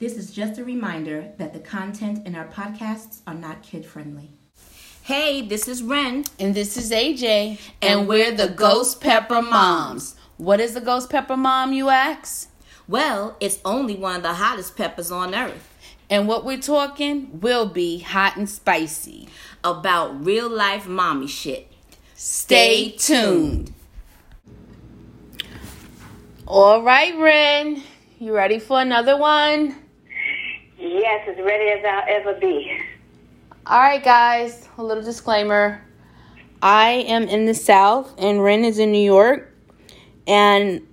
This is just a reminder that the content in our podcasts are not kid friendly. Hey, this is Ren. And this is AJ. And we're the Ghost Pepper Moms. What is the Ghost Pepper Mom, you ask? Well, it's only one of the hottest peppers on earth. And what we're talking will be hot and spicy. About real life mommy shit. Stay tuned. All right, Ren. You ready for another one? Yes, as ready as I'll ever be. All right, guys, a little disclaimer. I am in the South and Ren is in New York. And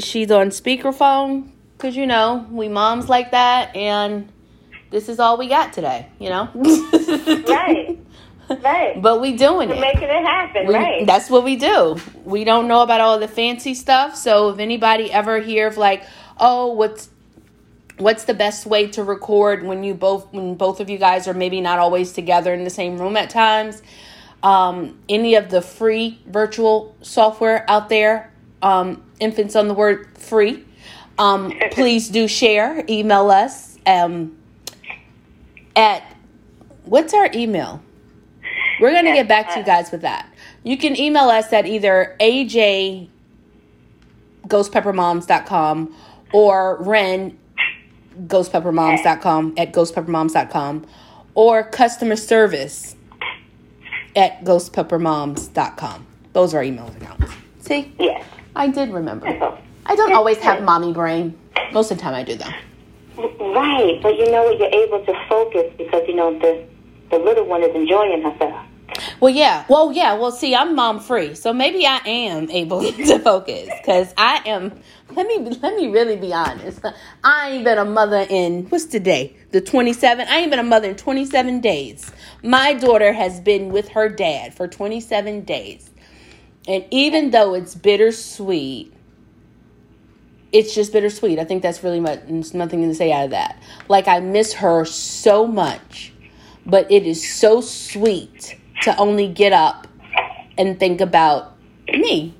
she's on speakerphone because, you know, we moms like that. And this is all we got today, you know? Right. Right. But we doing We're it. making it happen, We- right? That's what we do. We don't know about all the fancy stuff. So if anybody ever hear of like, oh, what's what's the best way to record when you both when both of you guys are maybe not always together in the same room at times? Um, any of the free virtual software out there, um, infants on the word free. Um, please do share. Email us um, at what's our email? We're gonna get back to you guys with that. You can email us at either aj ghostpeppermoms.com or ren ghostpeppermoms.com at ghostpeppermoms.com or customer service at ghostpeppermoms.com. Those are email accounts. See, yes. I did remember. I don't always have mommy brain. Most of the time I do though. Right, but you know, what you're able to focus because, you know, the, the little one is enjoying herself. Well, yeah. Well, yeah. Well, see, I'm mom free, so maybe I am able to focus because I am. Let me let me really be honest. I ain't been a mother in what's today? The 27. I ain't been a mother in 27 days. My daughter has been with her dad for 27 days, and even though it's bittersweet, it's just bittersweet. I think that's really much. There's nothing to say out of that. Like I miss her so much, but it is so sweet to only get up and think about me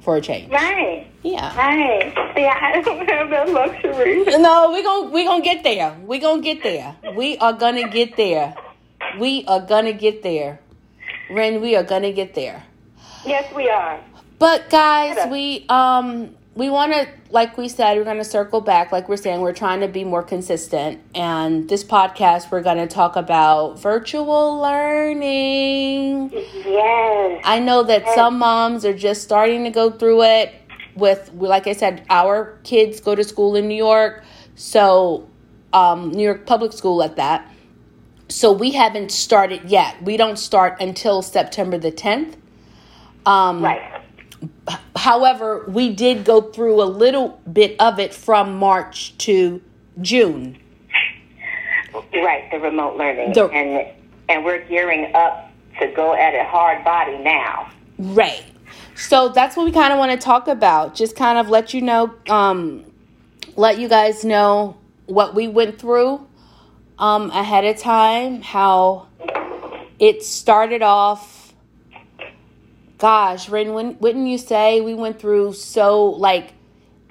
for a change. Right. Yeah. Right. Yeah, I don't have that luxury. No, we gon' we gonna get there. We're gonna get there. We are gonna get there. We are gonna get there. Ren, we are gonna get there. Yes, we are. But guys, we um we want to like we said we're going to circle back like we're saying we're trying to be more consistent and this podcast we're going to talk about virtual learning. Yes. I know that some moms are just starting to go through it with like I said our kids go to school in New York. So um New York public school at that. So we haven't started yet. We don't start until September the 10th. Um Right. However, we did go through a little bit of it from March to June. Right, the remote learning. The- and and we're gearing up to go at it hard body now. Right. So that's what we kind of want to talk about. Just kind of let you know, um, let you guys know what we went through um, ahead of time, how it started off. Gosh, Ren, wouldn't you say we went through so like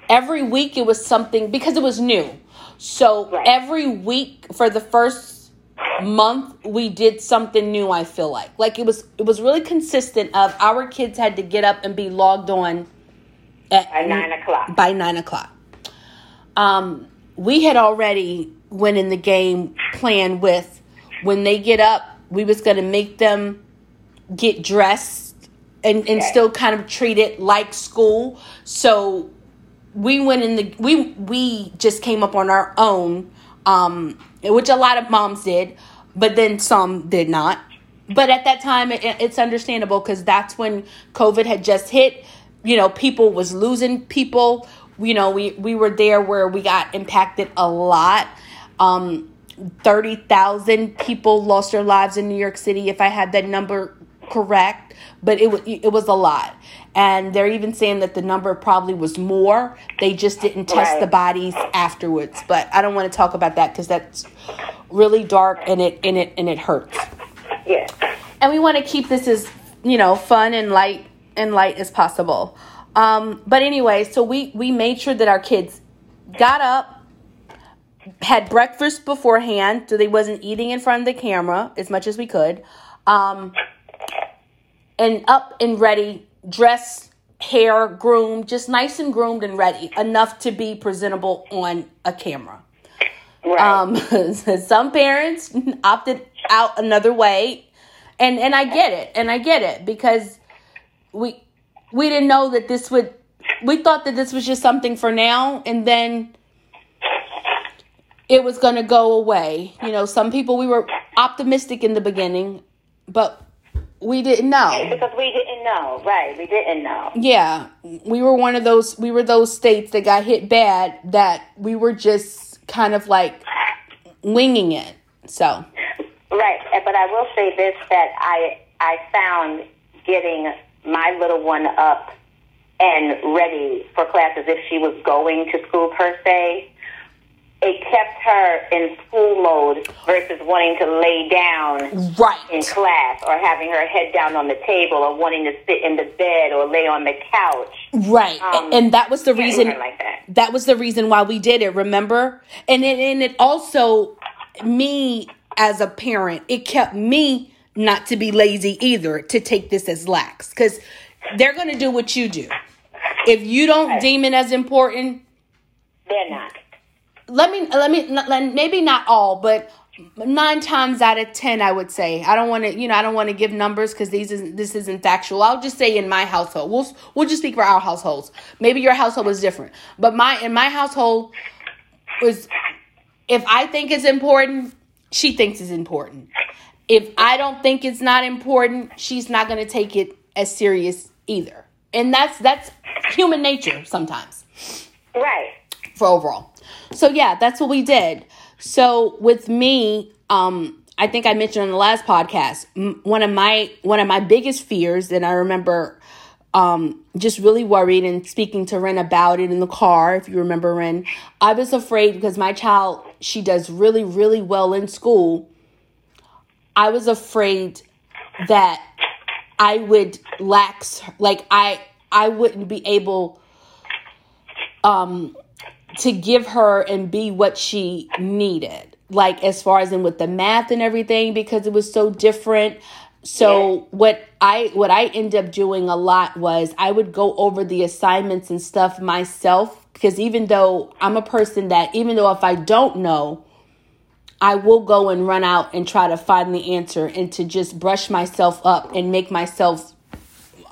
every week it was something because it was new. So Right. every week for the first month we did something new i feel like like it was it was really consistent of our kids had to get up and be logged on at By nine o'clock. by nine o'clock um we had already went in the game plan with when they get up we was going to make them get dressed and, and Okay. still kind of treat it like school. So we went in the we we just came up on our own um which a lot of moms did but then some did not. But at that time it, it's understandable because that's when covid had just hit. You know people was losing people. You know we we were there where we got impacted a lot. Um 30,000 people lost their lives in New York City if I had that number correct but it was it was a lot and they're even saying that the number probably was more they just didn't test Right. the bodies afterwards but I don't want to talk about that cuz that's really dark and it and it and it hurts Yes. and we want to keep this as you know fun and light and light as possible um but anyway so we we made sure that our kids got up had breakfast beforehand, so they wasn't eating in front of the camera as much as we could. Um, and up and ready, dressed, hair groomed, just nice and groomed and ready, enough to be presentable on a camera. Right. Um, some parents opted out another way, and and I get it, and I get it because we we didn't know that this would. We thought that this was just something for now, and then it was going to go away. You know, some people we were optimistic in the beginning, but we didn't know. because we didn't know. Right. We didn't know. Yeah, we were one of those. We were those states that got hit bad that we were just kind of like winging it. So Right, but I will say this that I I found getting my little one up and ready for class as if she was going to school per se. It kept her in school mode versus wanting to lay down right. in class or having her head down on the table or wanting to sit in the bed or lay on the couch. right, Um, and that was the reason. like that. that was the reason why we did it remember and it, and it also me as a parent it kept me not to be lazy either to take this as lax because they're going to do what you do if you don't deem it as important They're not. Let me let me let- maybe not all but nine times out of ten i would say. I don't want to you know i don't want to give numbers because these isn't this isn't factual. I'll just say in my household we'll we'll just speak for our households. Maybe your household is different but my in my household was if i think it's important she thinks it's important. If i don't think it's not important she's not going to take it as serious either. And that's that's human nature sometimes. Right. for overall. So yeah, that's what we did. So with me, um, I think I mentioned on the last podcast, m- one of my one of my biggest fears, and I remember um, just really worried and speaking to Ren about it in the car. If you remember Ren, I was afraid because my child she does really really well in school. I was afraid that I would lax like I I wouldn't be able um to give her and be what she needed like as far as in with the math and everything because it was so different. So what i what i ended up doing a lot was i would go over the assignments and stuff myself because even though i'm a person that even though if i don't know i will go and run out and try to find the answer and to just brush myself up and make myself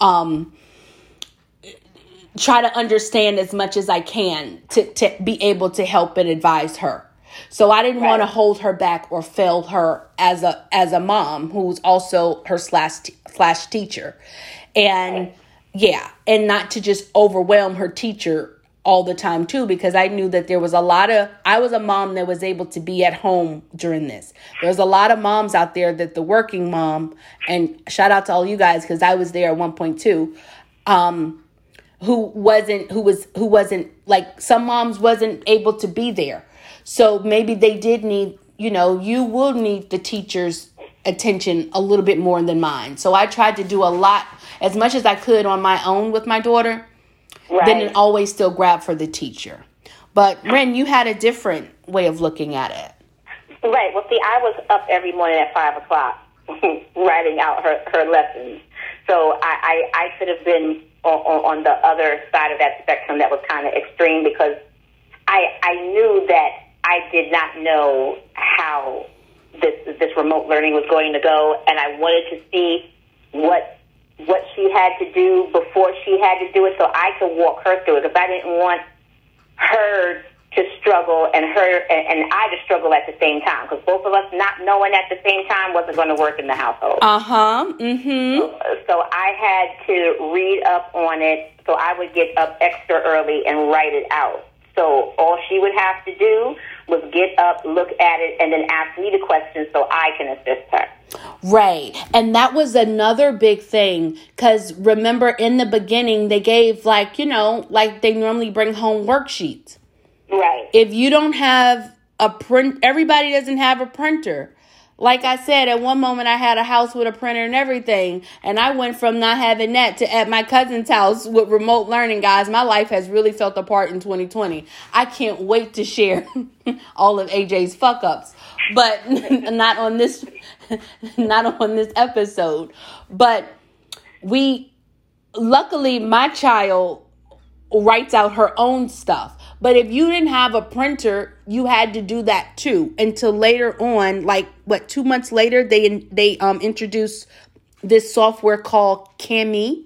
um try to understand as much as I can to, to be able to help and advise her. So I didn't want to hold her back or fail her as a as a mom who's also her slash slash teacher, and yeah, and not to just overwhelm her teacher all the time too because I knew that there was a lot of I was a mom that was able to be at home during this. There's a lot of moms out there that the working mom and shout out to all you guys because I was there at one point too. Um, who wasn't who was who wasn't like some moms wasn't able to be there so maybe they did need you know you will need the teacher's attention a little bit more than mine so i tried to do a lot as much as i could on my own with my daughter Right. then it always still grab for the teacher but ren you had a different way of looking at it Right. Well, see, I was up every morning at five o'clock writing out her, her lessons. So I, I, I could have been on, on, the other side of that spectrum that was kind of extreme because I, I knew that I did not know how this, this remote learning was going to go, and I wanted to see what what she had to do before she had to do it, so I could walk her through it. Because I didn't want her to struggle and her and, I to struggle at the same time because both of us not knowing at the same time wasn't going to work in the household. uh-huh mm-hmm So I had to read up on it. So I would get up extra early and write it out. So all she would have to do was get up, look at it, and then ask me the questions so I can assist her. Right. And that was another big thing because remember in the beginning, they gave, like, you know, like they normally bring home worksheets. Right. If you don't have a print, everybody doesn't have a printer. like I said, at one moment I had a house with a printer and everything, and I went from not having that to at my cousin's house with remote learning. Guys, my life has really felt apart in 2020. I can't wait to share all of AJ's fuck ups, but not on this, not on this episode. But we, luckily, my child writes out her own stuff. But if you didn't have a printer, you had to do that too until later on, like what two months later, they they um introduced this software called Kami.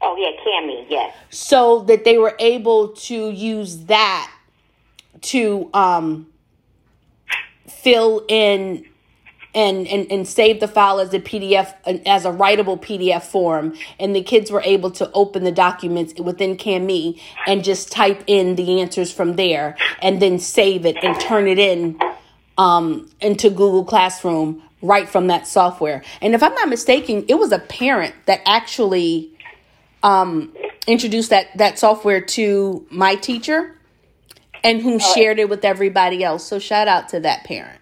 Oh yeah, Kami, yes. So that they were able to use that to um fill in and, and, and save the file as a PDF, as a writable PDF form. And the kids were able to open the documents within Kami and just type in the answers from there and then save it and turn it in um, into Google Classroom right from that software. And if I'm not mistaken, it was a parent that actually um, introduced that, that software to my teacher and who shared it with everybody else. So shout out to that parent.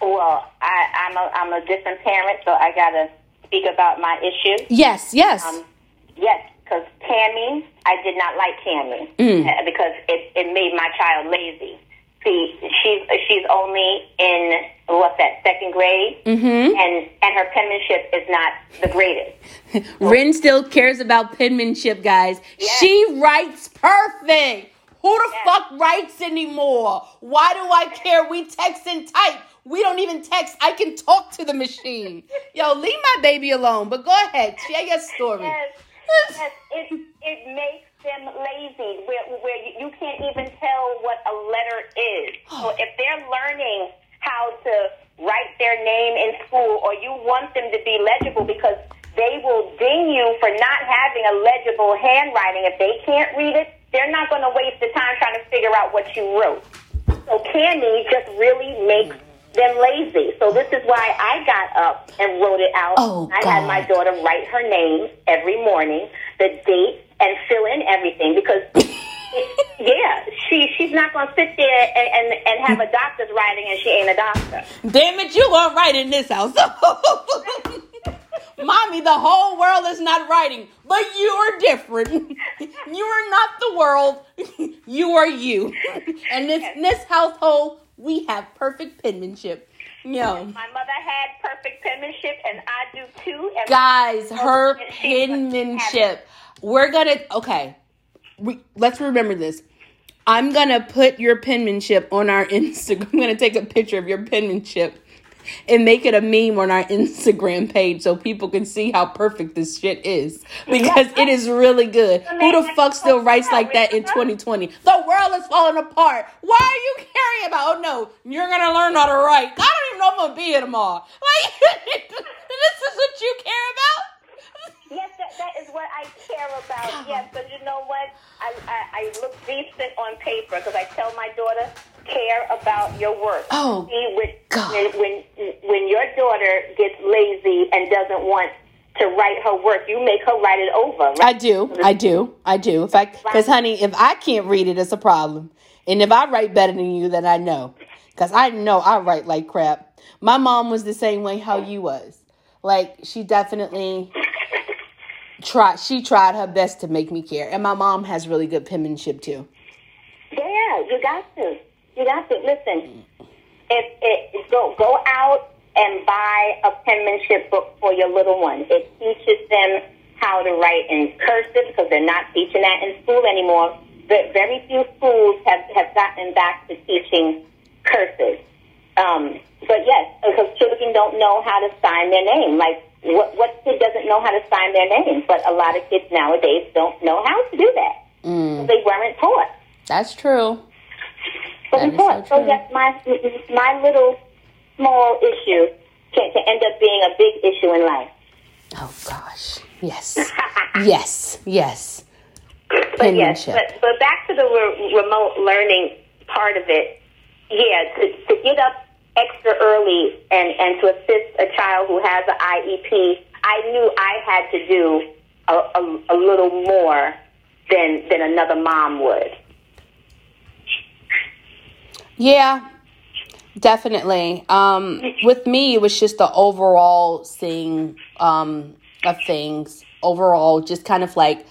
Well, I, I'm a I'm a different parent, so I gotta speak about my issue. Yes, yes. Um, yes, because Kami, I did not like Kami Mm. uh, because it, it made my child lazy. See, she's she's only in what's that second grade, Mm-hmm. and and her penmanship is not the greatest. Ren still cares about penmanship, guys. Yes. She writes perfect. Who the Yes. fuck writes anymore? Why do I care? We text and type. We don't even text. I can talk to the machine. Yo, leave my baby alone. But go ahead, share your story. Yes, yes, it it makes them lazy where where you, can't even tell what a letter is. So if they're learning how to write their name in school, or you want them to be legible because they will ding you for not having a legible handwriting. If they can't read it, they're not going to waste the time trying to figure out what you wrote. So Kami just really makes them lazy. So this is why I got up and wrote it out. Oh, I had my daughter write her name every morning, the date, and fill in everything because. Yeah, she she's not gonna sit there and, and, and have a doctor's writing and she ain't a doctor. Damn it, you gonna write in this house. Mommy, the whole world is not writing, but you are different. You are not the world. You are you. And this in this household, we have perfect penmanship. Yo. My mother had perfect penmanship and I do too. And Guys, her And she must have it. penmanship. We're gonna okay. We, let's remember this. I'm gonna put your penmanship on our Instagram. I'm gonna take a picture of your penmanship and make it a meme on our Instagram page so people can see how perfect this shit is because it is really good. Who the fuck still writes like that in 2020? The world is falling apart. Why are you caring about? Oh no, you're gonna learn how to write. I don't even know if I'm gonna be here tomorrow. Like this is what you care about. Yes, that, that is what I care about. Yes, but you know what? I, I, I look decent on paper because I tell my daughter, care about your work. Oh, See, when, God. when, when, when your daughter gets lazy and doesn't want to write her work, you make her write it over. Right? I do. I do. I do. In fact, because honey, if I can't read it, it's a problem. And if I write better than you, then I know. Because I know I write like crap. My mom was the same way how you was. Like she definitely tried. She tried her best to make me care. And my mom has really good penmanship too. Yeah, you got to. You got to listen. If it go go out and buy a penmanship book for your little one. It teaches them how to write in cursive because they're not teaching that in school anymore. But very few schools have have gotten back to teaching cursive. Um, but yes, because children don't know how to sign their name. Like what what kid doesn't know how to sign their name? But a lot of kids nowadays don't know how to do that. Mm, They weren't taught. that's true. So That we is thought, so so yes, my my little small issue can, can end up being a big issue in life. Oh gosh. Yes. yes. Yes. But yes, but, but back to the re- remote learning part of it. Yeah, to, to get up extra early and, and to assist a child who has an IEP, I knew I had to do a, a, a little more than than another mom would. Yeah. Definitely. Um, with me, it was just the overall seeing um, of things. Overall, just kind of like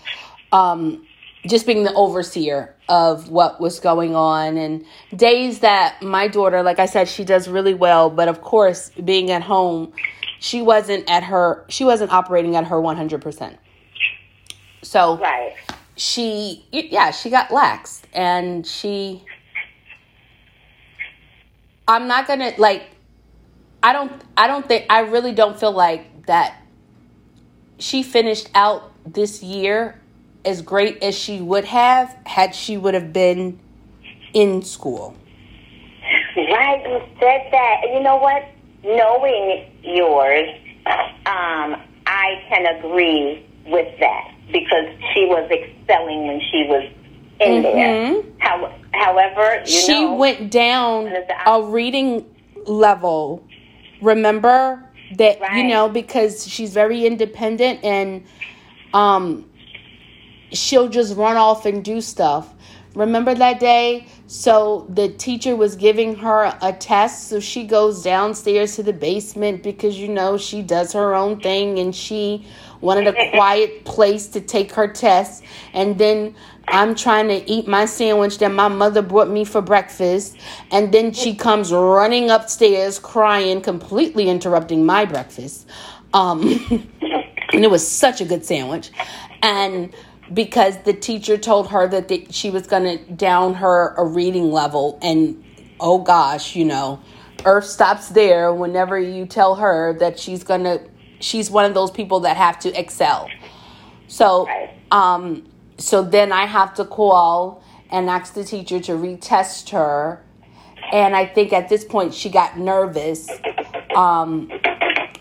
um, just being the overseer of what was going on and days that my daughter like i said she does really well but of course being at home she wasn't at her she wasn't operating at her 100% so Right. she yeah she got lax and she i'm not gonna like i don't i don't think i really don't feel like that she finished out this year as great as she would have had she would have been in school Right, you said that. And you know what? Knowing yours, um, I can agree with that because she was excelling when she was in there. How, however, you she know, went down When is the- a reading level. Remember that you know because she's very independent and um she'll just run off and do stuff. Remember that day? So the teacher was giving her a test. So she goes downstairs to the basement because you know she does her own thing and she wanted a quiet place to take her test. And then I'm trying to eat my sandwich that my mother brought me for breakfast and then she comes running upstairs crying completely interrupting my breakfast. Um and it was such a good sandwich. And because the teacher told her that the, she was going to down her a reading level and oh gosh you know earth stops there whenever you tell her that she's going to she's one of those people that have to excel. So um so then i have to call and ask the teacher to retest her and i think at this point she got nervous um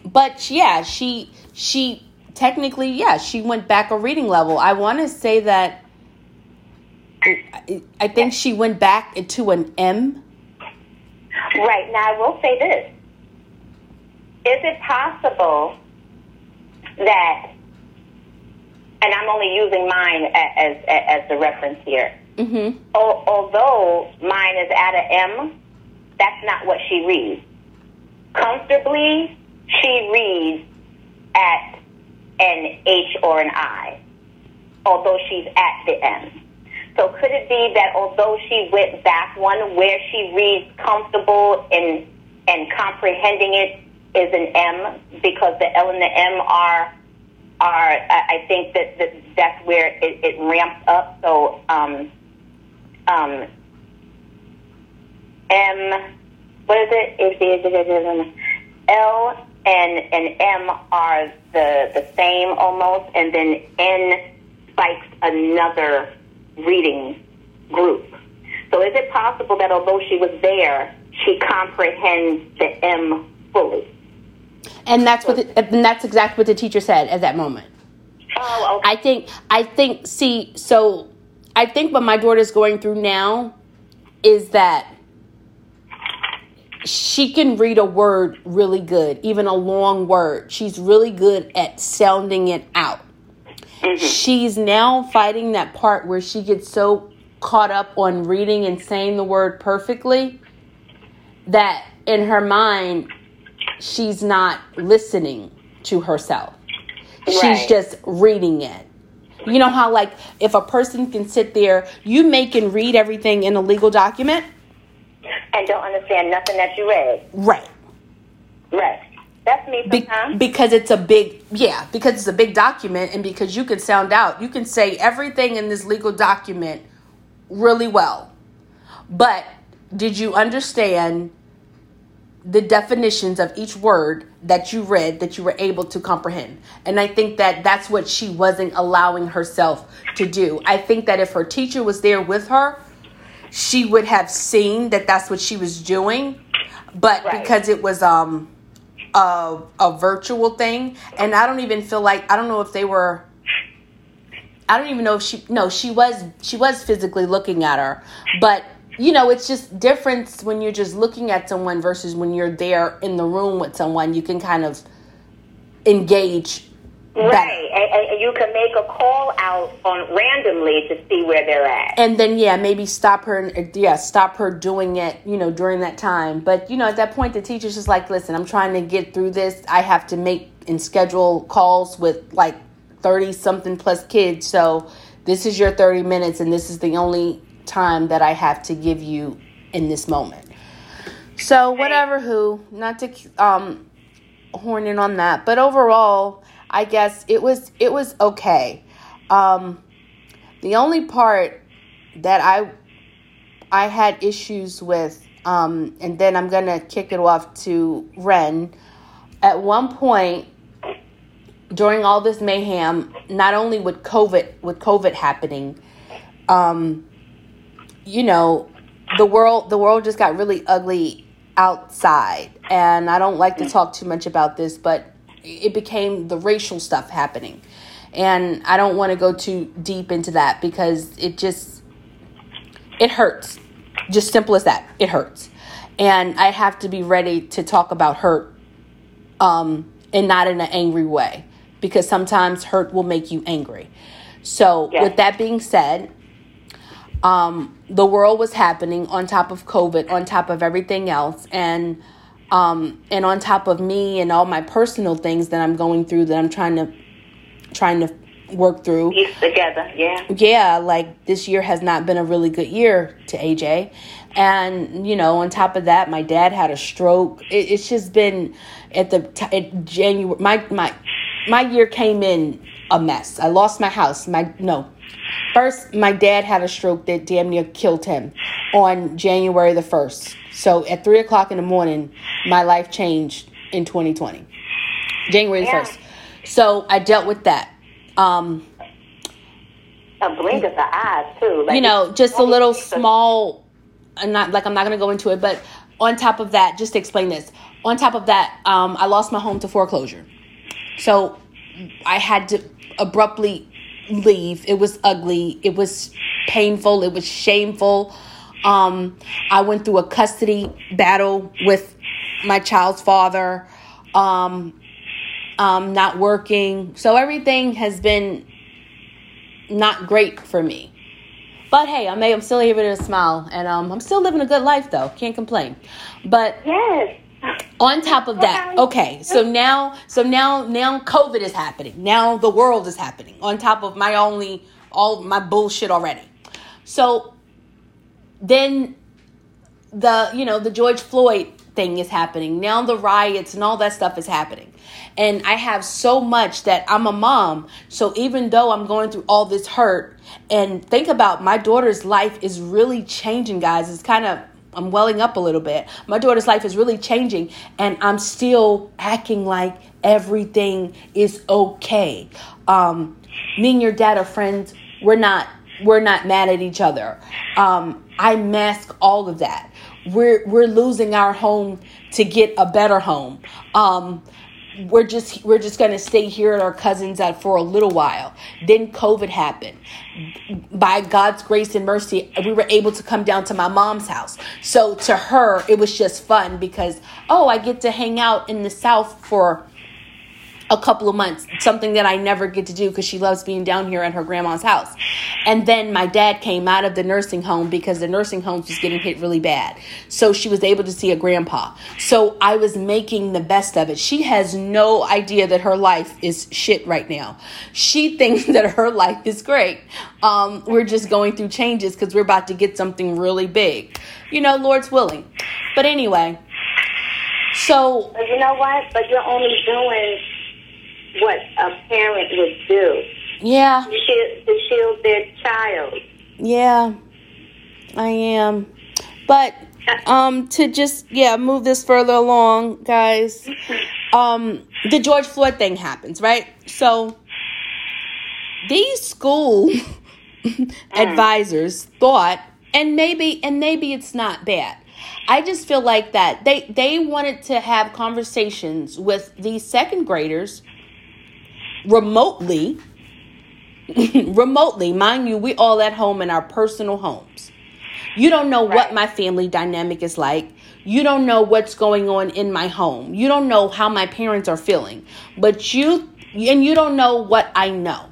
but yeah she she technically yeah she went back a reading level i want to say that I- think she went back into an m Right. Now, I will say this. Is it possible that, and I'm only using mine as, as, as the reference here, mm-hmm. Al- although mine is at a M, that's not what she reads. Comfortably, she reads at an H or an I, although she's at the M. So could it be that although she went back one where she reads comfortable and and comprehending it is an M because the L and the M are are I think that, that that's where it, it ramps up. So um, um, M, what is it? Is it L and and M are the the same almost, and then N spikes another reading group. So is it possible that although she was there, she comprehends the M fully? And that's what the, and that's exactly what the teacher said at that moment Oh, okay. I think I think see so I think what my daughter's going through now is that she can read a word really good, even a long word. She's really good at sounding it out. Mm-hmm. She's now fighting that part where she gets so caught up on reading and saying the word perfectly that in her mind she's not listening to herself. She's Right. just reading it. You know how like if a person can sit there, you make and read everything in a legal document? and don't understand nothing that you read. Right. Right. That's me Be- sometimes. because it's a big yeah because it's a big document and because you can sound out you can say everything in this legal document really well but did you understand the definitions of each word that you read that you were able to comprehend. And i think that that's what she wasn't allowing herself to do. I think that if her teacher was there with her she would have seen that that's what she was doing. But Right. because it was um a, a virtual thing and i don't even feel like i don't know if they were i don't even know if she no she was she was physically looking at her. But you know it's just difference when you're just looking at someone versus when you're there in the room with someone you can kind of engage Right, and, and you can make a call out on randomly to see where they're at. and then yeah maybe stop her uh, yeah stop her doing it you know during that time. But you know at that point the teacher's just like listen i'm trying to get through this. I have to make and schedule calls with like 30 something plus kids. So this is your 30 minutes and this is the only time that i have to give you in this moment. So whatever who not to um horn in on that but overall i guess it was it was okay. Um the only part that I I had issues with, um, and then I'm gonna kick it off to Ren. At one point during all this mayhem, not only with COVID with COVID happening, um, you know, the world the world just got really ugly outside, and I don't like to talk too much about this, but it became the racial stuff happening and I don't want to go too deep into that because it just it hurts. Just simple as that. It hurts. And I have to be ready to talk about hurt um and not in an angry way because sometimes hurt will make you angry. So, Yes. with that being said, um the world was happening on top of COVID, on top of everything else and um and on top of me and all my personal things that I'm going through that I'm trying to trying to work through. Piece together, yeah. Yeah, like this year has not been a really good year to AJ. And, you know, on top of that, my dad had a stroke. It, it's just been at the t- at January my my my year came in a mess. I lost my house. My no. First, my dad had a stroke that damn near killed him on January the 1st. So at 3 o'clock in the morning, my life changed in 2020. January the Yeah. 1st. So I dealt with that. Um, A blink of the eye, too. Like, you know, just a little small. I'm not like I'm not gonna go into it, but on top of that, just to explain this. On top of that, um, I lost my home to foreclosure, so I had to abruptly leave. It was ugly. It was painful. It was shameful. Um, I went through a custody battle with my child's father. Um, um, not working. So everything has been not great for me. But hey, I'm I'm still able to smile, and um, I'm still living a good life though. Can't complain. But Yes. On top of that, okay, so now, so now, now COVID is happening. Now the world is happening. On top of my only all my bullshit already. So then the you know the George Floyd thing is happening. Now the riots and all that stuff is happening. And I have so much that I'm a mom. So even though I'm going through all this hurt and think about my daughter's life is really changing, guys. It's kind of I'm welling up a little bit. My daughter's life is really changing and I'm still acting like everything is okay. Um me and your dad are friends. We're not we're not mad at each other. Um, I mask all of that. We're we're losing our home to get a better home. Um, we're just we're just gonna stay here at our cousins at for a little while. Then COVID happened. By God's grace and mercy, we were able to come down to my mom's house. So to her, it was just fun because oh, I get to hang out in the South for a couple of months, something that I never get to do because she loves being down here at her grandma's house. And then my dad came out of the nursing home because the nursing home was getting hit really bad. So she was able to see a grandpa. So I was making the best of it. She has no idea that her life is shit right now. She thinks that her life is great. Um, we're just going through changes because we're about to get something really big. You know, Lord's willing. But anyway, so But you know what? But you're only doing what a parent would do yeah. to shield, to shield their child. Yeah, I am. But um to just yeah, move this further along, guys. Um the George Floyd thing happens, right? So these school advisors thought and maybe and maybe it's not bad. I just feel like that they they wanted to have conversations with these second graders remotely remotely mind you we all at home in our personal homes. You don't know what my family dynamic is like. You don't know what's going on in my home. You don't know how my parents are feeling. But you and you don't know what I know.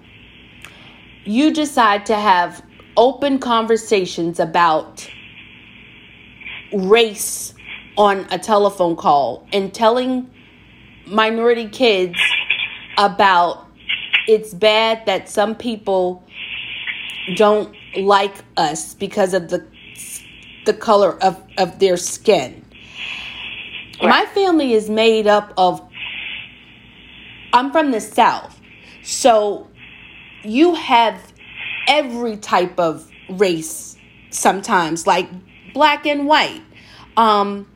You decide to have open conversations about race on a telephone call and telling minority kids about it's bad that some people don't like us because of the the color of, of their skin. My family is made up of I'm from the south. So you have every type of race sometimes like black and white. Um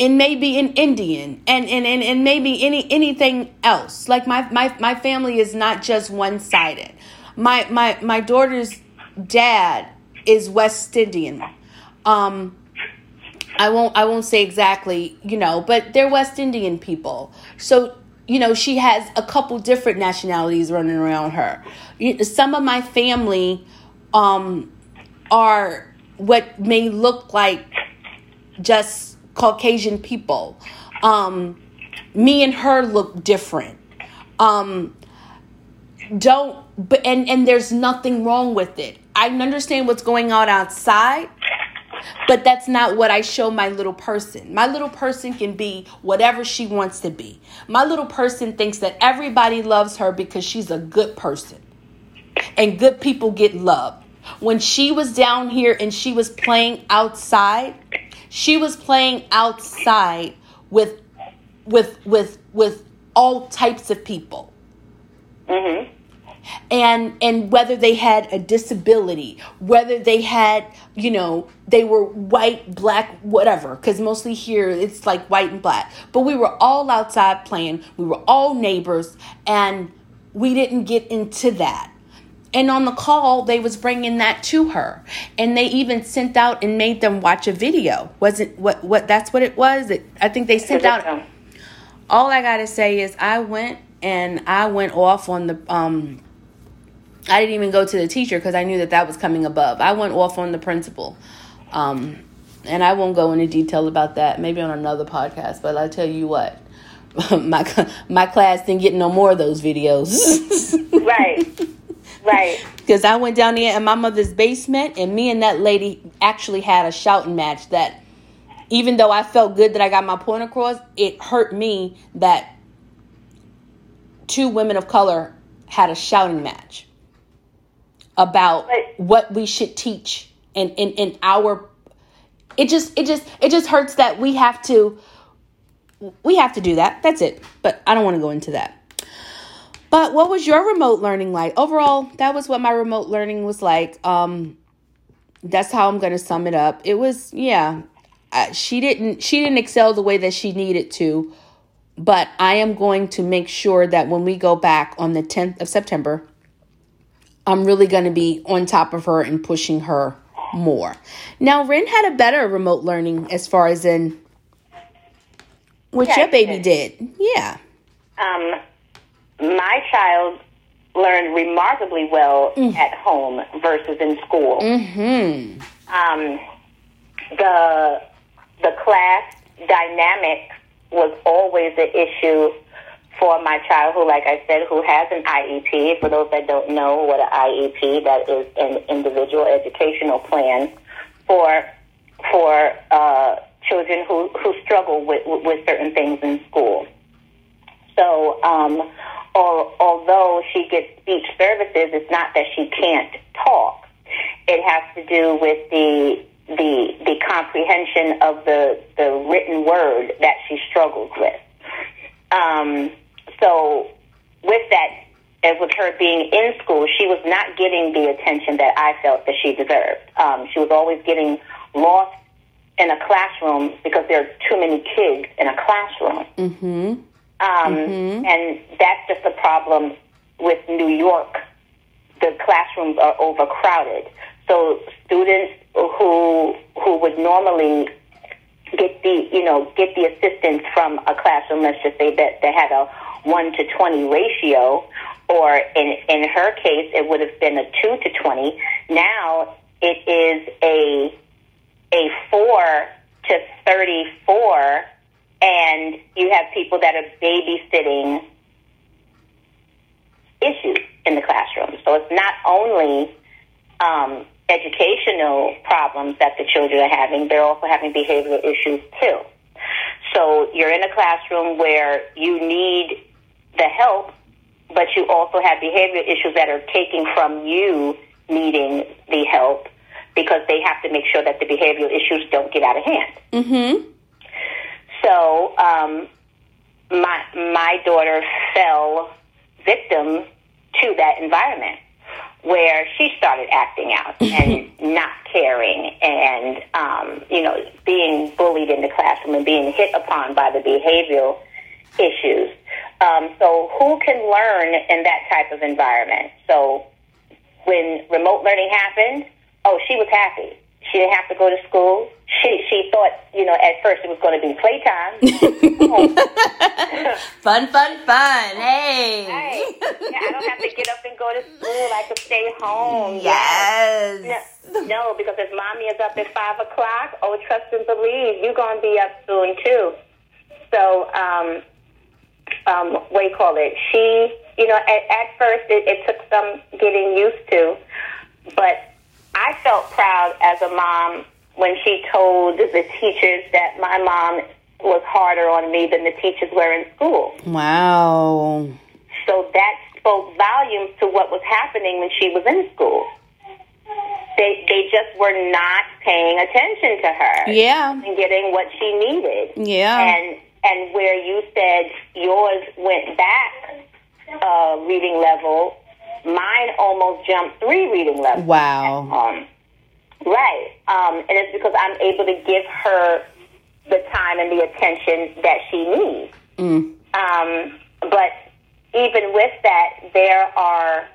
and maybe an Indian and, and, and, and maybe any anything else. Like my, my, my family is not just one sided. My my my daughter's dad is West Indian. Um I won't I won't say exactly, you know, but they're West Indian people. So you know, she has a couple different nationalities running around her. Some of my family um, are what may look like just Caucasian people. Um, me and her look different. Um, don't but and and there's nothing wrong with it. I understand what's going on outside, but that's not what I show my little person. My little person can be whatever she wants to be. My little person thinks that everybody loves her because she's a good person. And good people get love. When she was down here and she was playing outside, she was playing outside with with with with all types of people. Mm-hmm. And and whether they had a disability, whether they had, you know, they were white, black, whatever, cuz mostly here it's like white and black. But we were all outside playing. We were all neighbors and we didn't get into that and on the call they was bringing that to her. And they even sent out and made them watch a video. Wasn't what what that's what it was? It, i think they sent out all i gotta say is i went and i went off on the um i didn't even go to the teacher because i knew that that was coming above. I went off on the principal. Um and i won't go into detail about that. Maybe on another podcast but i'll tell you what my my class didn't get no more of those videos. Right Right. Because I went down there in my mother's basement, and me and that lady actually had a shouting match that even though I felt good that I got my point across, it hurt me that two women of color had a shouting match about what we should teach and in, in, in our it just it just it just hurts that we have to we have to do that. That's it. But I don't want to go into that. But what was your remote learning like? Overall, that was what my remote learning was like. Um, that's how I'm going to sum it up. It was, yeah, uh, she didn't she didn't excel the way that she needed to, but I am going to make sure that when we go back on the 10th of September, I'm really going to be on top of her and pushing her more. Now, Ren had a better remote learning as far as in which yeah, your baby did. Yeah. Um, my child learned remarkably well mm. at home versus in school. Mm-hmm. Um, the the class dynamic was always an issue for my child who, like I said, who has an IEP. For those that don't know what an IEP, that is an individual educational plan for for uh, children who, who struggle with, with certain things in school. So um, or, although she gets speech services, it's not that she can't talk. It has to do with the the the comprehension of the the written word that she struggles with. Um, so, with that, and with her being in school, she was not getting the attention that I felt that she deserved. Um, she was always getting lost in a classroom because there are too many kids in a classroom. Mm-hmm. Um, mm-hmm. And that's just a problem with New York. The classrooms are overcrowded. So students who who would normally get the you know get the assistance from a classroom, let's just say that they had a one to twenty ratio, or in in her case it would have been a two to twenty. Now it is a a four to thirty four and you have people that are babysitting issues in the classroom. So it's not only um, educational problems that the children are having, they're also having behavioral issues too. So you're in a classroom where you need the help, but you also have behavioral issues that are taking from you needing the help because they have to make sure that the behavioral issues don't get out of hand. Mm-hmm. So um, my my daughter fell victim to that environment where she started acting out and not caring and um, you know being bullied in the classroom and being hit upon by the behavioral issues. Um, so who can learn in that type of environment? So when remote learning happened, oh, she was happy. She didn't have to go to school. She she thought, you know, at first it was going to be playtime. Fun, fun, fun. Hey. Hey, yeah, I don't have to get up and go to school. I can stay home. Yes. No, no, because if mommy is up at five o'clock, oh, trust and believe you're gonna be up soon too. So, um, um, what do you call it? She, you know, at, at first it, it took some getting used to, but I felt proud as a mom when she told the teachers that my mom was harder on me than the teachers were in school. Wow. So that spoke volumes to what was happening when she was in school. They they just were not paying attention to her Yeah. and getting what she needed. Yeah. And and where you said yours went back uh, reading level, mine almost jumped three reading levels. Wow. Um, right. Um, and it's because I'm able to give her the time and the attention that she needs. Mm. Um, but even with that, there are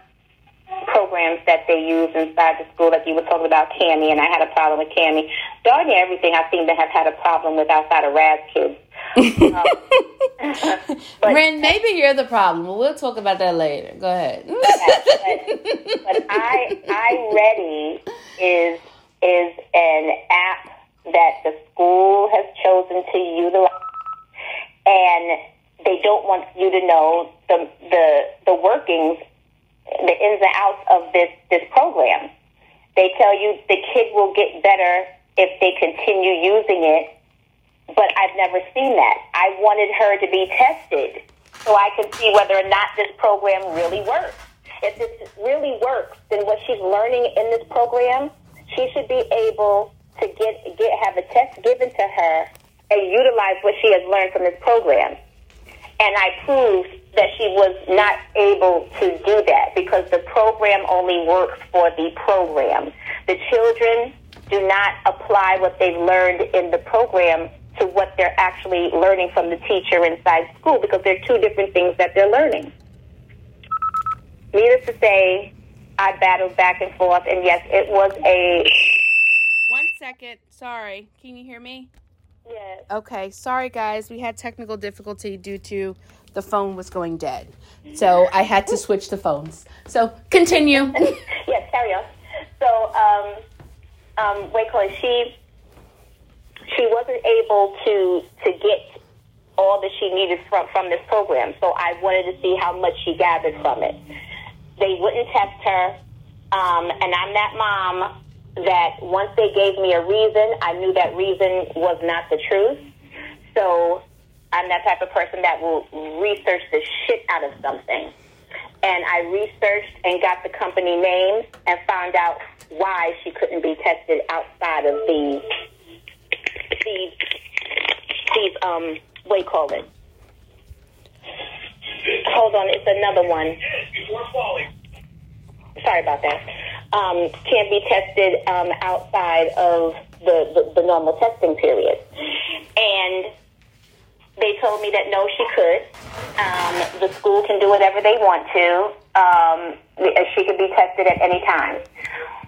programs that they use inside the school, like you were talking about Kami, and I had a problem with Kami. Darn near everything I seem to have had a problem with outside of Raz Kids. Um, Ren, maybe you're the problem. We'll talk about that later. Go ahead. but, but I, i-Ready is is an app that the school has chosen to utilize, and they don't want you to know the the the workings, the ins and outs of this this program. They tell you the kid will get better if they continue using it, but I've never seen that. I wanted her to be tested so I can see whether or not this program really works. If this really works, then what she's learning in this program, she should be able to get get have a test given to her and utilize what she has learned from this program. And I proved that she was not able to do that because the program only works for the program. The children do not apply what they've learned in the program to what they're actually learning from the teacher inside school because they're two different things that they're learning. Needless to say, I battled back and forth, and yes, it was a One second. Sorry. Can you hear me? yes. Okay. Sorry, guys. We had technical difficulty due to the phone was going dead. So I had to switch the phones. So continue. yes, carry on. So, um, um, wait, call it, she she wasn't able to to get all that she needed from from this program. So I wanted to see how much she gathered from it. They wouldn't test her, um, and I'm that mom that once they gave me a reason, I knew that reason was not the truth. So I'm that type of person that will research the shit out of something. And I researched and got the company name and found out why she couldn't be tested outside of the these these um what do you call it? Hold on, it's another one. Sorry about that. Um, can't be tested um, outside of the, the, the normal testing period. And they told me that no, she could. Um, the school can do whatever they want to. Um, she could be tested at any time.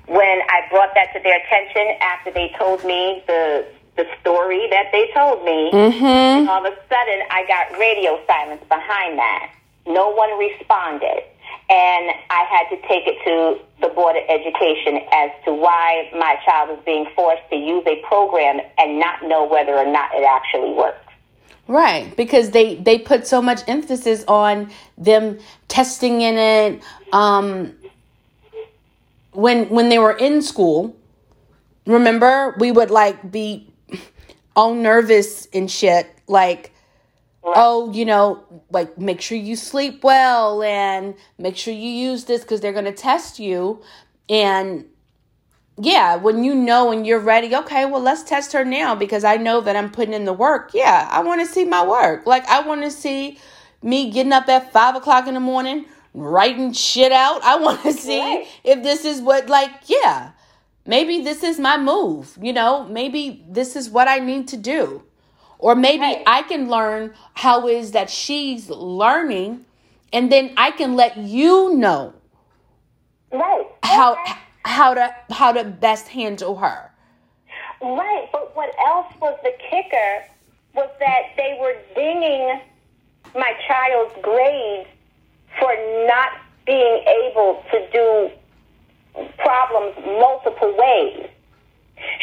When I brought that to their attention after they told me the the story that they told me, mm-hmm. all of a sudden I got radio silence behind that. No one responded. And I had to take it to the Board of Education as to why my child was being forced to use a program and not know whether or not it actually works. Right, because they they put so much emphasis on them testing in it. Um, when when they were in school, remember we would like be all nervous and shit, like oh, you know, like make sure you sleep well and make sure you use this because they're going to test you. And yeah, when you know and you're ready, okay, well, let's test her now because I know that I'm putting in the work. Yeah, I want to see my work. Like, I want to see me getting up at five o'clock in the morning, writing shit out. I want to see Right. if this is what, like, yeah, maybe this is my move. You know, maybe this is what I need to do. Or maybe. I can learn how is that she's learning, and then I can let you know Right. how Okay. how to how to best handle her. Right, but what else was the kicker was that they were dinging my child's grades for not being able to do problems multiple ways.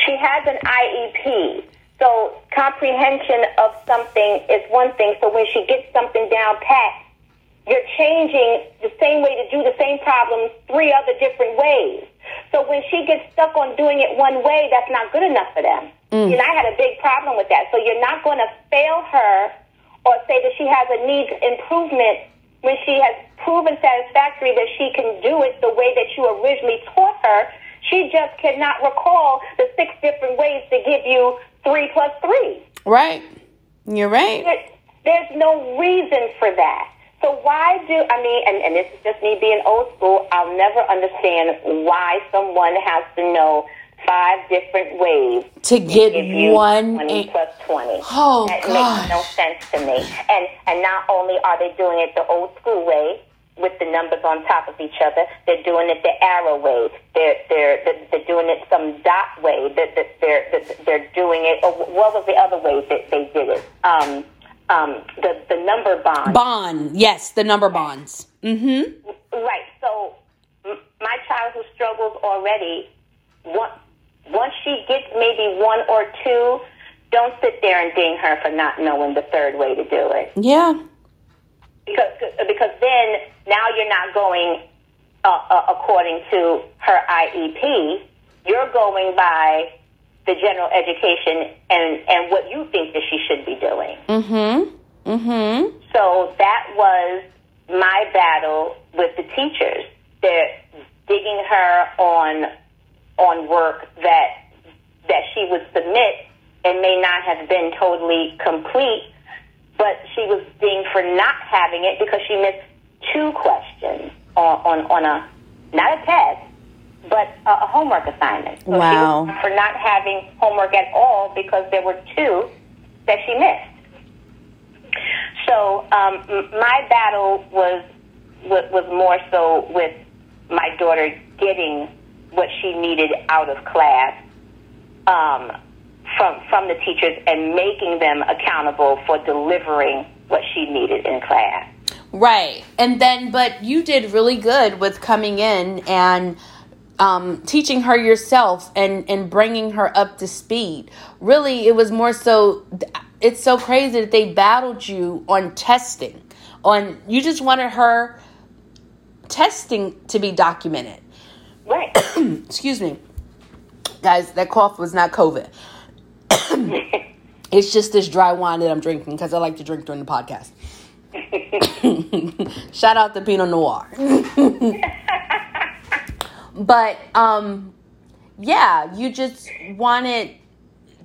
She has an IEP, so comprehension of something is one thing. So when she gets something down pat, you're changing the same way to do the same problem three other different ways. So when she gets stuck on doing it one way, that's not good enough for them. Mm. And I had a big problem with that. So you're not going to fail her or say that she has a needs improvement when she has proven satisfactory that she can do it the way that you originally taught her. She just cannot recall the six different ways to give you three plus three. Right? You're right. There- There's no reason for that. So why do I mean? And, and this is just me being old school. I'll never understand why someone has to know five different ways To get give you one. twenty a- plus twenty. Oh, that gosh. makes no sense to me. And and not only are they doing it the old school way with the numbers on top of each other, they're doing it the arrow way. They're they're they're, they're doing it some dot way. They're, they're they're they're doing it. Oh, what was the other way that they did it? Um, um, the the number bond. bond. Yes, the number bonds. Mm-hmm. Right. So m- my child who struggles already, one, once she gets maybe one or two, don't sit there and ding her for not knowing the third way to do it. Yeah. Because because then now you're not going uh, uh, according to her IEP. You're going by the general education and and what you think that she should be doing. Mm-hmm. Mm-hmm. So that was my battle with the teachers. They're digging her on on work that that she would submit and may not have been totally complete, but she was dinged for not having it because she missed two questions on on, on a not a test, but a, a homework assignment. So Wow. For not having homework at all because there were two that she missed. So um, m- my battle was, was was more so with my daughter getting what she needed out of class um, from from the teachers and making them accountable for delivering what she needed in class. Right. And then, but you did really good with coming in and um, teaching her yourself and, and bringing her up to speed. Really, it was more so, it's so crazy that they battled you on testing. On You just wanted her testing to be documented. Right. Excuse me. Guys, that cough was not COVID. it's just this dry wine that I'm drinking because I like to drink during the podcast. Shout out to Pinot Noir. but um yeah, you just wanted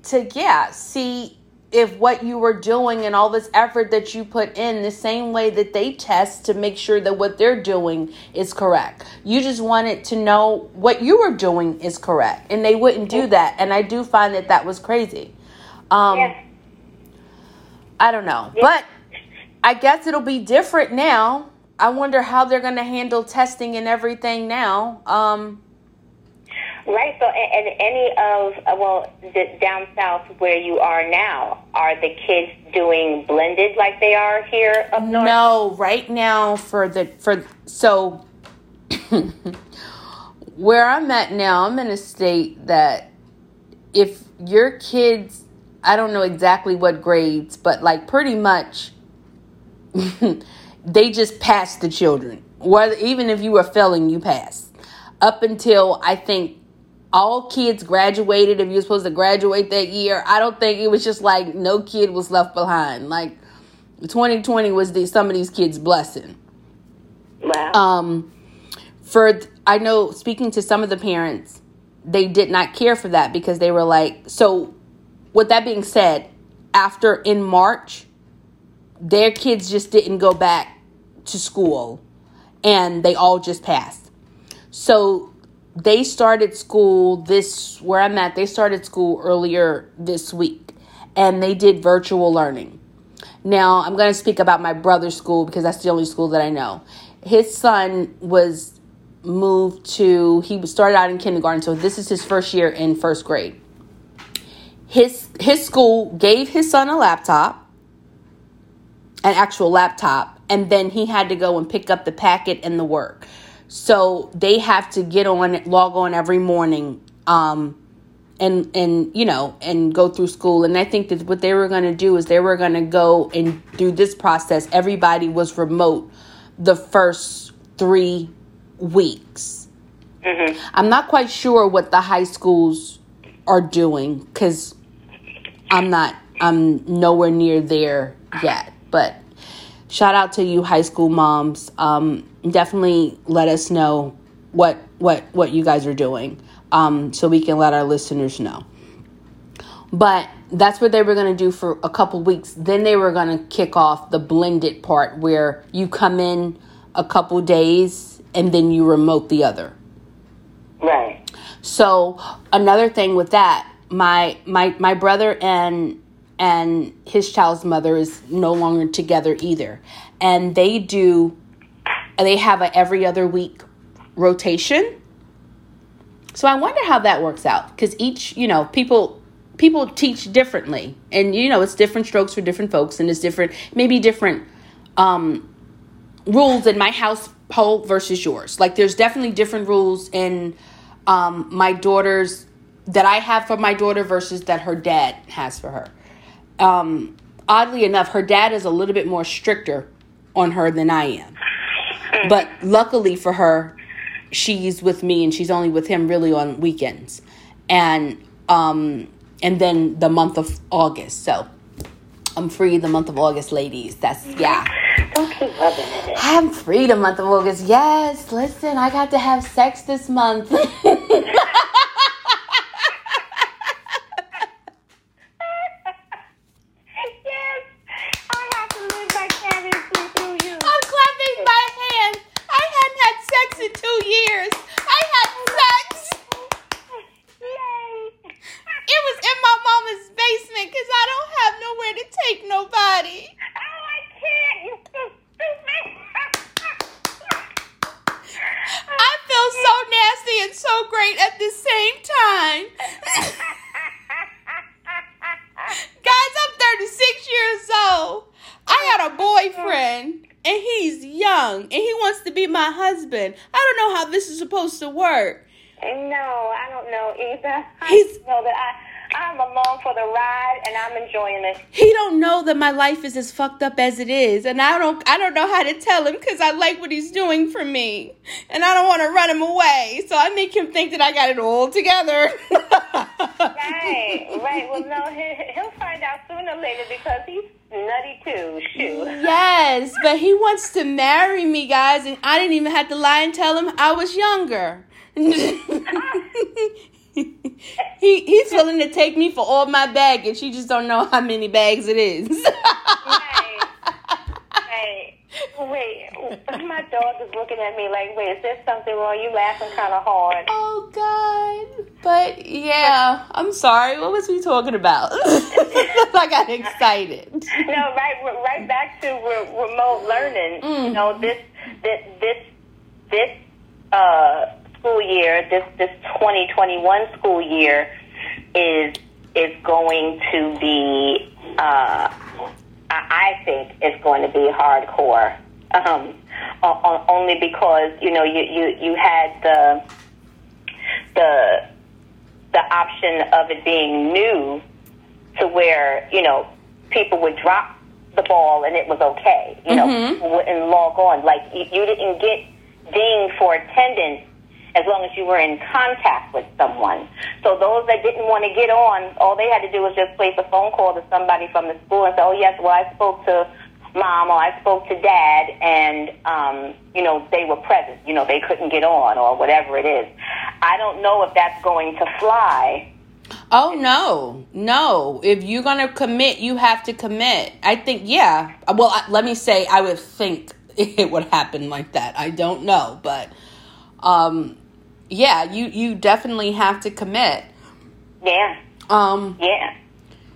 to yeah, see if what you were doing and all this effort that you put in the same way that they test to make sure that what they're doing is correct. You just wanted to know what you were doing is correct and they wouldn't do that and I do find that that was crazy. Um Yeah. I don't know. But I guess it'll be different now. I wonder how they're going to handle testing and everything now. Um, Right. So, and, and any of uh, well, the, down south where you are now, are the kids doing blended like they are here up north? no, right now for the for so where I'm at now, I'm in a state that if your kids I don't know exactly what grades, but like pretty much they just pass the children. Whether even if you were failing, you pass Up until I think all kids graduated if you were supposed to graduate that year. I don't think it was just like no kid was left behind. Like 2020 was the some of these kids' blessing. Wow. Um for I know speaking to some of the parents, they did not care for that because they were like, so with that being said, after in March, their kids just didn't go back to school and they all just passed. So they started school this where I'm at, they started school earlier this week and they did virtual learning. Now, I'm going to speak about my brother's school because that's the only school that I know. His son was moved to he started out in kindergarten, so this is his first year in first grade. His his school gave his son a laptop, an actual laptop, and then he had to go and pick up the packet and the work. So they have to get on, log on every morning, um, and and you know, and go through school. And I think that what they were going to do is they were going to go and do this process. Everybody was remote the first three weeks. I'm not quite sure what the high schools are doing because I'm not, I'm nowhere near there yet. But shout out to you, high school moms. Um, definitely let us know what what what you guys are doing, um, so we can let our listeners know. But that's what they were going to do for a couple weeks. Then they were going to kick off the blended part where you come in a couple days and then you remote the other. right. So another thing with that, my my my brother and and his child's mother is no longer together either, and they do they have a every other week rotation. So I wonder how that works out because each you know people people teach differently, and you know it's different strokes for different folks, and it's different maybe different um, rules in my household versus yours. Like there's definitely different rules in um, my daughter's that I have for my daughter versus that her dad has for her. Um, oddly enough, her dad is a little bit more stricter on her than I am. But luckily for her, she's with me and she's only with him really on weekends. And um and then the month of August. So I'm free the month of August, ladies. That's yeah. Don't keep rubbing it in. I'm free the month of August. Yes, listen, I got to have sex this month. yes, I have to live vicariously through you. I'm clapping my hands. I hadn't had sex in two years. I had sex. Yay! It was in my mama's basement because I don't have nowhere to take nobody. Oh, I can't. You're so stupid. I feel so nasty and so great at the same time. Guys, I'm 36 years old. I got a boyfriend and he's young and he wants to be my husband. I don't know how this is supposed to work. no, I don't know either. I He's- just know that I, I'm along for the ride and I'm enjoying it. He don't know that my life is as fucked up as it is, and I don't I don't know how to tell him because I like what he's doing for me, and I don't want to run him away. So I make him think that I got it all together. Right, right. Well, no, he, he'll find out sooner or later because he's nutty too. Shoot. yes, but he wants to marry me, guys, and I didn't even have to lie and tell him I was younger. he he's willing to take me for all my baggage. He just don't know how many bags it is. Right. Right. Wait, my dog is looking at me like, wait, is there something wrong? You laughing kind of hard. Oh God! But yeah, I'm sorry. What was we talking about? I got excited. No, right, right back to re- remote learning. You know, this, this, this, this uh, school year, this this 2021 school year, is is going to be. Uh, I think it's going to be hardcore. Um, only because you know you, you, you had the the the option of it being new to where you know people would drop the ball and it was okay. You know, Mhm. wouldn't log on. Like you, you didn't get dinged for attendance as long as you were in contact with someone. So those that didn't want to get on, all they had to do was just place a phone call to somebody from the school and say, "Oh yes, well I spoke to mom or I spoke to dad," and um, you know they were present. You know they couldn't get on or whatever it is. I don't know if that's going to fly. Oh no, no. If you're gonna commit, you have to commit. I think, yeah. Well, I, let me say, I would think it would happen like that. I don't know, but um, yeah, you you definitely have to commit. Yeah, Um, yeah.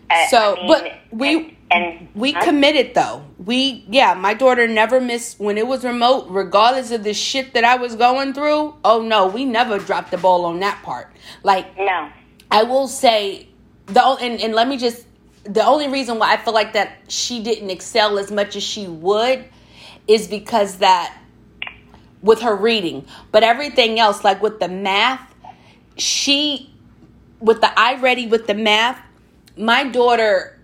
I- So, I mean, but we- and, and we committed though. We yeah, my daughter never missed when it was remote, regardless of the shit that I was going through. Oh no, we never dropped the ball on that part. Like no. I will say the and, and let me just the only reason why I feel like that she didn't excel as much as she would is because that with her reading, but everything else like with the math, she with the i-Ready with the math, my daughter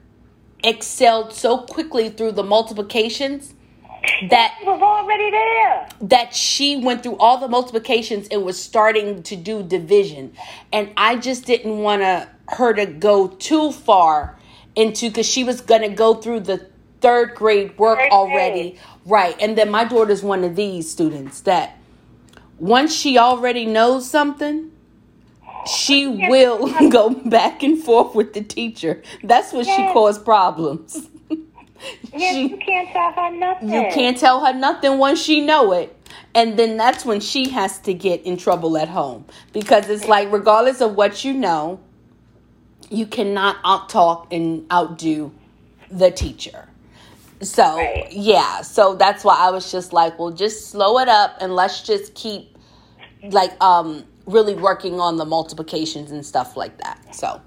excelled so quickly through the multiplications that was already there. that she went through all the multiplications and was starting to do division and i just didn't want to her to go too far into because she was going to go through the third grade work Third already grade. right and then my daughter's one of these students that once she already knows something she will go back and forth with the teacher that's what she Yes. caused problems Yes, She- you can't tell her nothing. you can't tell her nothing once she know it. And then that's when she has to get in trouble at home. Because it's like regardless of what you know, you cannot out talk and outdo the teacher. So Right. yeah, so that's why I was just like, well, just slow it up and let's just keep like um really working on the multiplications and stuff like that. So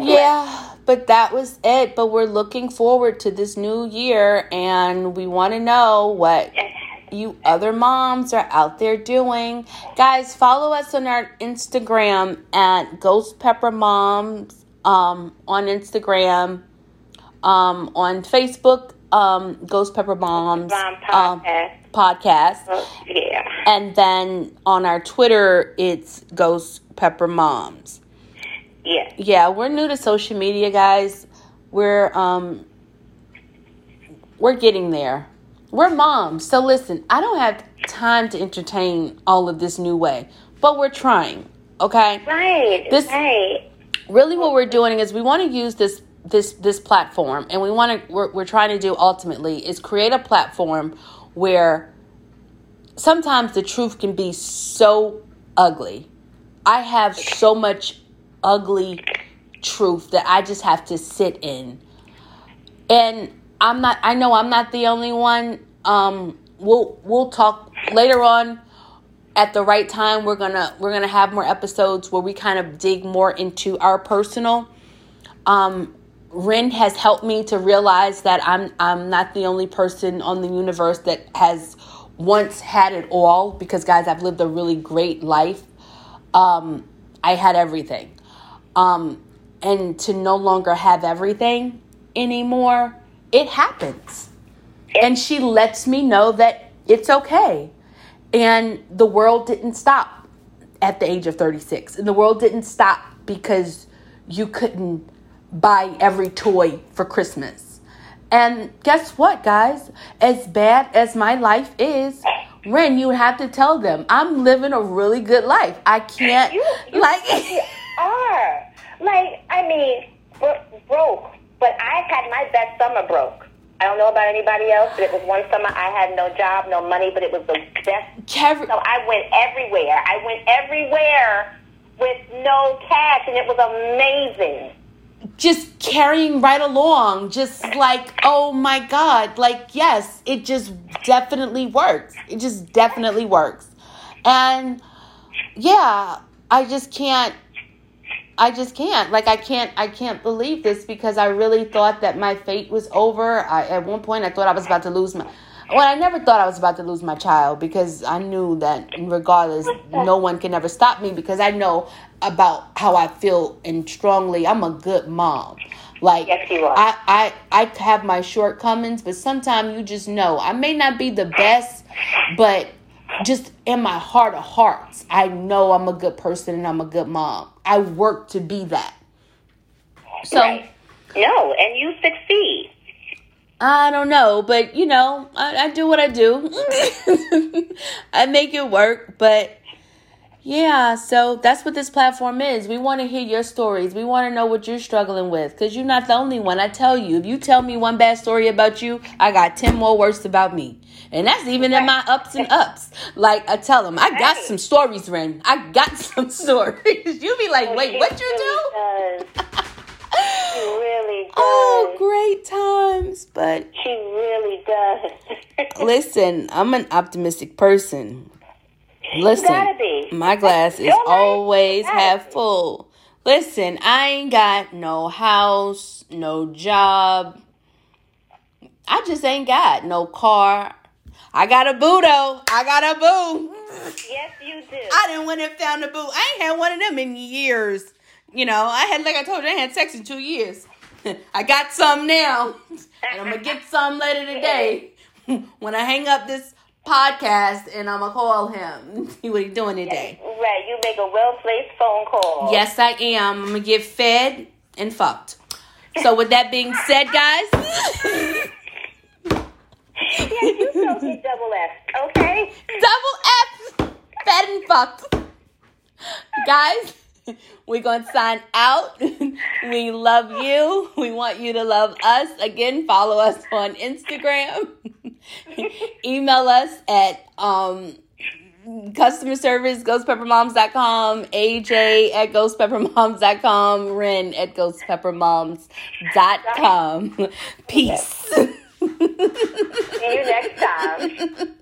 yeah, but that was it. But we're looking forward to this new year and we want to know what you other moms are out there doing. Guys, follow us on our Instagram at Ghost Pepper Moms um, on Instagram, um, on Facebook, um, Ghost Pepper Moms Mom um, podcast. podcast. Oh, yeah. And then on our Twitter, it's Ghost Pepper Moms. Yeah. Yeah, we're new to social media, guys. We're um we're getting there. We're moms. So listen, I don't have time to entertain all of this new way, but we're trying. Okay? Right. This- right. really what we're doing is we want to use this this this platform and we want to we're, we're trying to do ultimately is create a platform where sometimes the truth can be so ugly. I have so much ugly truth that i just have to sit in. And i'm not i know i'm not the only one um we'll we'll talk later on at the right time. We're gonna we're gonna have more episodes where we kind of dig more into our personal um Ren has helped me to realize that I'm I'm not the only person on the universe that has once had it all because guys I've lived a really great life. Um I had everything. Um and to no longer have everything anymore, it happens. And she lets me know that it's okay. And the world didn't stop at the age of 36. And the world didn't stop because you couldn't buy every toy for Christmas. And guess what, guys? As bad as my life is, Ren, you have to tell them I'm living a really good life. I can't You, you like really are. Like, I mean, bro- broke. But I had my best summer broke. I don't know about anybody else, but it was one summer I had no job, no money, but it was the best. So I went everywhere. I went everywhere with no cash, and it was amazing. Just carrying right along just like oh my god like yes it just definitely works. It just definitely works. And yeah i just can't i just can't. Like i can't i can't believe this because i really thought that my fate was over. I at one point i thought i was about to lose my Well, I never thought I was about to lose my child because I knew that regardless, no one can ever stop me because I know about how I feel and strongly. I'm a good mom. Like Yes, you are. I, I I have my shortcomings, but sometimes you just know I may not be the best, but just in my heart of hearts, I know I'm a good person and I'm a good mom. I work to be that. So Right. No, and you succeed. I don't know, but you know, I, I do what I do. I make it work, but yeah, so that's what this platform is. We want to hear your stories. We want to know what you're struggling with because you're not the only one. I tell you, if you tell me one bad story about you, I got 10 more worse about me. And that's even in my ups and ups. Like I tell them, I got some stories, Ren. I got some stories. you be like, wait, what you really do? Does. She really oh, does. Oh, great times. But She really does. Listen, I'm an optimistic person. Listen, my glass is always half full. Listen, I ain't got no house, no job. I just ain't got no car. I got a boo though. I got a boo. yes, you do. I didn't went and found a boo. I ain't had one of them in years. You know, I had like I told you, I had sex in two years. I got some now, and I'm gonna get some later today when I hang up this podcast, and I'm gonna call him. See what he doing today. Right, you make a well placed phone call. Yes, I am. I'm gonna get fed and fucked. So with that being said, guys, Yes, you told me double F, okay? double F, fed and fucked. Guys, we're going to sign out. We love you. We want you to love us. Again, follow us on Instagram. Email us at um, customer service ghostpeppermoms.com, AJ at ghostpeppermoms.com, Ren at ghostpeppermoms.com. Peace. See you next time.